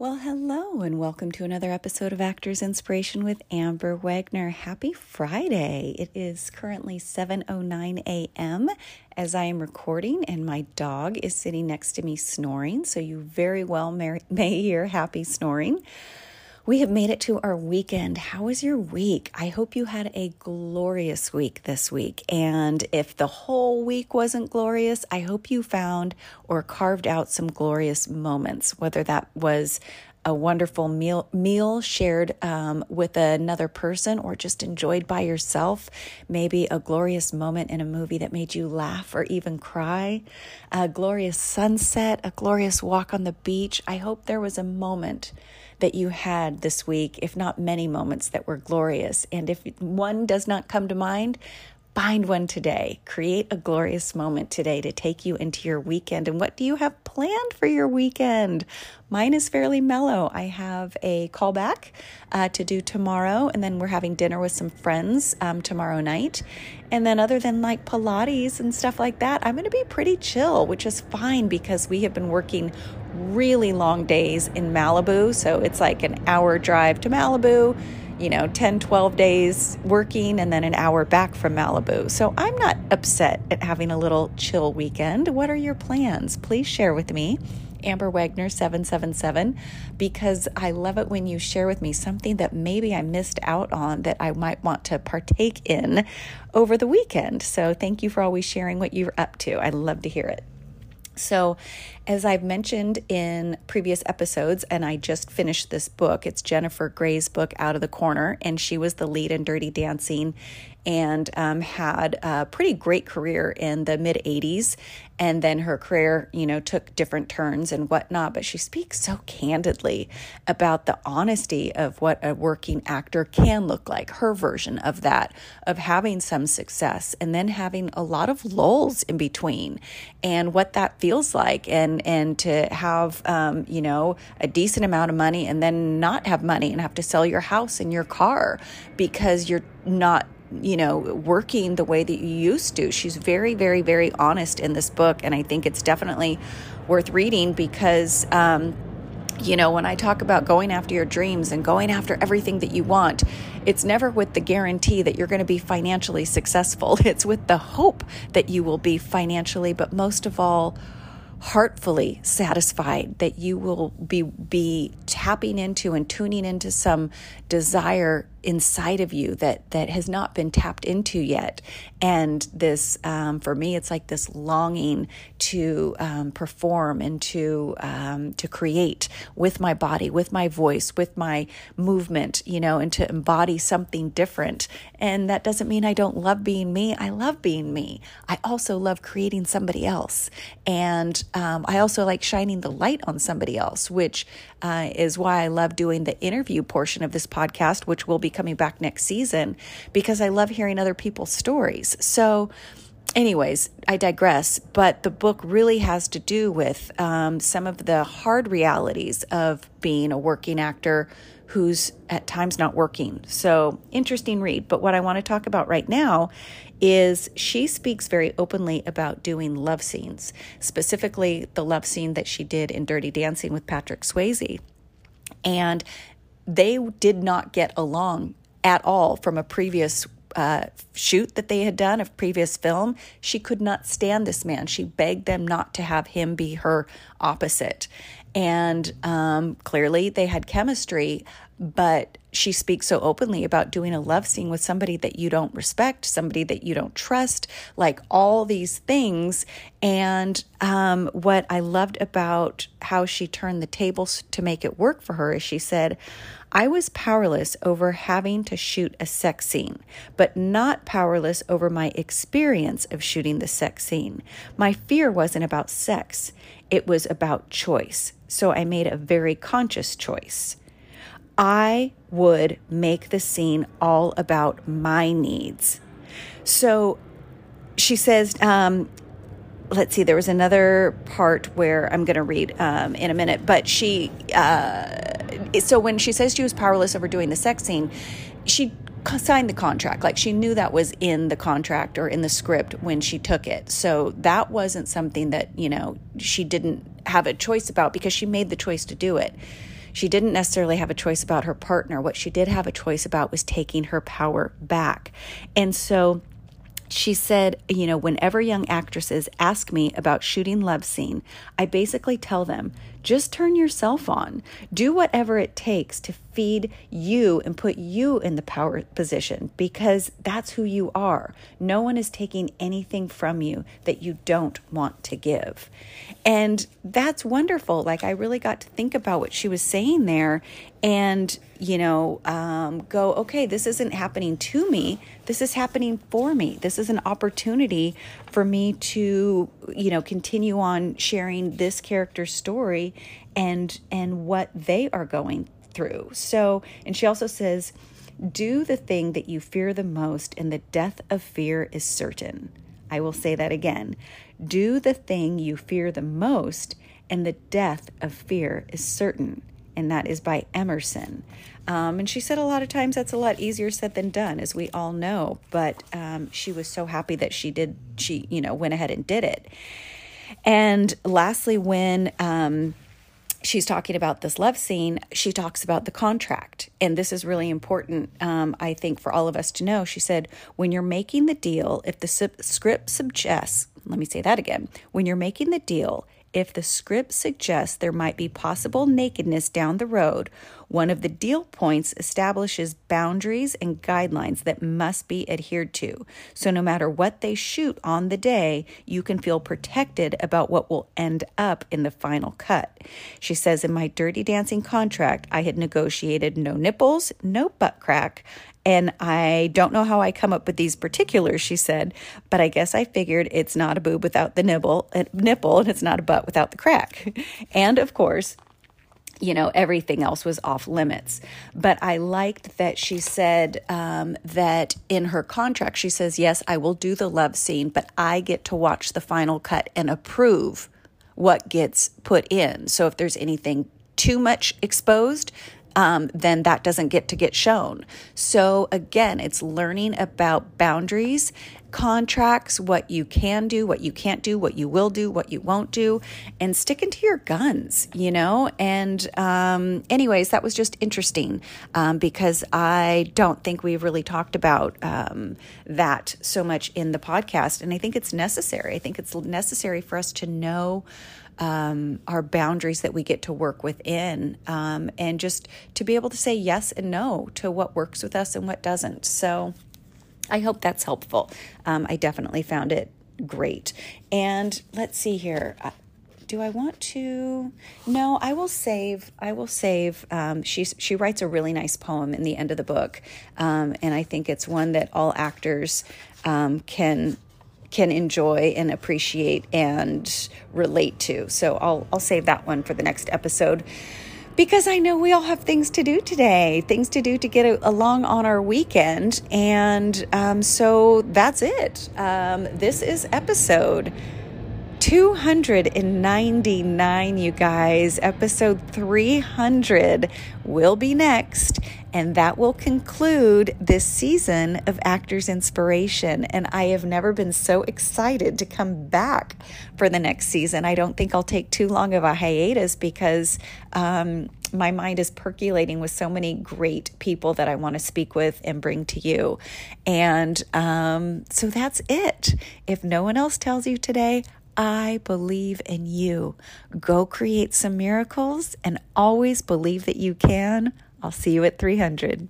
Well, hello, and welcome to another episode of Actors Inspiration with Amber Wagner. Happy Friday! It is currently 7:09 a.m. as I am recording, and my dog is sitting next to me snoring. So you very well may, may hear happy snoring. We have made it to our weekend. How was your week? I hope you had a glorious week this week. And if the whole week wasn't glorious, I hope you found or carved out some glorious moments, whether that was a wonderful meal meal shared um, with another person or just enjoyed by yourself maybe a glorious moment in a movie that made you laugh or even cry a glorious sunset a glorious walk on the beach i hope there was a moment that you had this week, if not many moments that were glorious. And if one does not come to mind, find one today. Create a glorious moment today to take you into your weekend. And what do you have planned for your weekend? Mine is fairly mellow. I have a callback uh, to do tomorrow, and then we're having dinner with some friends um, tomorrow night. And then, other than like Pilates and stuff like that, I'm going to be pretty chill, which is fine because we have been working really long days in Malibu. So it's like an hour drive to Malibu, you know, 10, 12 days working, and then an hour back from Malibu. So I'm not upset at having a little chill weekend. What are your plans? Please share with me. Amber Wagner 777 because I love it when you share with me something that maybe I missed out on that I might want to partake in over the weekend. So thank you for always sharing what you're up to. I love to hear it. So, as I've mentioned in previous episodes, and I just finished this book, it's Jennifer Grey's book, Out of the Corner, and she was the lead in Dirty Dancing and um, had a pretty great career in the mid 80s. And then her career, you know, took different turns and whatnot. But she speaks so candidly about the honesty of what a working actor can look like, her version of that, of having some success and then having a lot of lulls in between and what that feels like. And, and to have, um, you know, a decent amount of money and then not have money and have to sell your house and your car because you're not you know, working the way that you used to. She's very, very, very honest in this book. And I think it's definitely worth reading because, um, you know, when I talk about going after your dreams and going after everything that you want, it's never with the guarantee that you're going to be financially successful. It's with the hope that you will be financially, but most of all, heartfully satisfied that you will be be tapping into and tuning into some desire inside of you that that has not been tapped into yet. And this um, for me it's like this longing to um, perform and to um, to create with my body with my voice with my movement you know and to embody something different. And that doesn't mean i don't love being me. I love being me. I also love creating somebody else. And um, i also like shining the light on somebody else which uh, is why i love doing the interview portion of this podcast which will be coming back next season because I love hearing other people's stories. So, anyways, I digress, but the book really has to do with um, some of the hard realities of being a working actor who's at times not working. So, interesting read. But what I want to talk about right now is she speaks very openly about doing love scenes, specifically the love scene that she did in Dirty Dancing with Patrick Swayze. And they did not get along at all from a previous uh, shoot that they had done, a previous film. She could not stand this man. She begged them not to have him be her opposite. And um, clearly they had chemistry, but she speaks so openly about doing a love scene with somebody that you don't respect, somebody that you don't trust, like all these things. And um, what I loved about how she turned the tables to make it work for her is she said, I was powerless over having to shoot a sex scene, but not powerless over my experience of shooting the sex scene. My fear wasn't about sex, it was about choice. So I made a very conscious choice. I would make the scene all about my needs. So she says, um, let's see, there was another part where I'm going to read um, in a minute, but she, uh, so when she says she was powerless over doing the sex scene, she signed the contract. Like she knew that was in the contract or in the script when she took it. So that wasn't something that, you know, she didn't have a choice about because she made the choice to do it. she didn't necessarily have a choice about her partner. What she did have a choice about was taking her power back. And so she said, you know, whenever young actresses ask me about shooting love scene, I basically tell them, just turn yourself on. Do whatever it takes to feed you and put you in the power position because that's who you are. No one is taking anything from you that you don't want to give. And that's wonderful. Like, I really got to think about what she was saying there and, you know, um, go, okay, this isn't happening to me. This is happening for me. This is an opportunity for me to, you know, continue on sharing this character's story and and what they are going through. So, and she also says, do the thing that you fear the most, and the death of fear is certain. I will say that again. Do the thing you fear the most, and the death of fear is certain. And that is by Emerson. Um, and she said a lot of times that's a lot easier said than done, as we all know. But um, she was so happy that she did, she, you know, went ahead and did it. And lastly, when um, she's talking about this love scene, she talks about the contract. And this is really important, um, I think, for all of us to know. She said, when you're making the deal, if the script suggests, let me say that again, when you're making the deal, if the script suggests there might be possible nakedness down the road, one of the deal points establishes boundaries and guidelines that must be adhered to. So, no matter what they shoot on the day, you can feel protected about what will end up in the final cut. She says, In my dirty dancing contract, I had negotiated no nipples, no butt crack, and I don't know how I come up with these particulars, she said, but I guess I figured it's not a boob without the nibble, uh, nipple and it's not a butt without the crack. and of course, you know, everything else was off limits. But I liked that she said um, that in her contract, she says, Yes, I will do the love scene, but I get to watch the final cut and approve what gets put in. So if there's anything too much exposed, um, then that doesn't get to get shown. So again, it's learning about boundaries, contracts, what you can do, what you can't do, what you will do, what you won't do, and sticking to your guns, you know? And, um, anyways, that was just interesting um, because I don't think we've really talked about um, that so much in the podcast. And I think it's necessary. I think it's necessary for us to know um, our boundaries that we get to work within, um, and just to be able to say yes and no to what works with us and what doesn't. So I hope that's helpful. Um, I definitely found it great. And let's see here. Uh, do I want to? No, I will save. I will save. Um, she she writes a really nice poem in the end of the book, um, and I think it's one that all actors um, can can enjoy and appreciate and relate to. So I'll I'll save that one for the next episode because I know we all have things to do today, things to do to get along on our weekend. And um, so that's it. Um, this is episode 299, you guys. Episode 300 will be next. And that will conclude this season of Actors Inspiration. And I have never been so excited to come back for the next season. I don't think I'll take too long of a hiatus because um, my mind is percolating with so many great people that I want to speak with and bring to you. And um, so that's it. If no one else tells you today, I believe in you. Go create some miracles and always believe that you can. I'll see you at 300.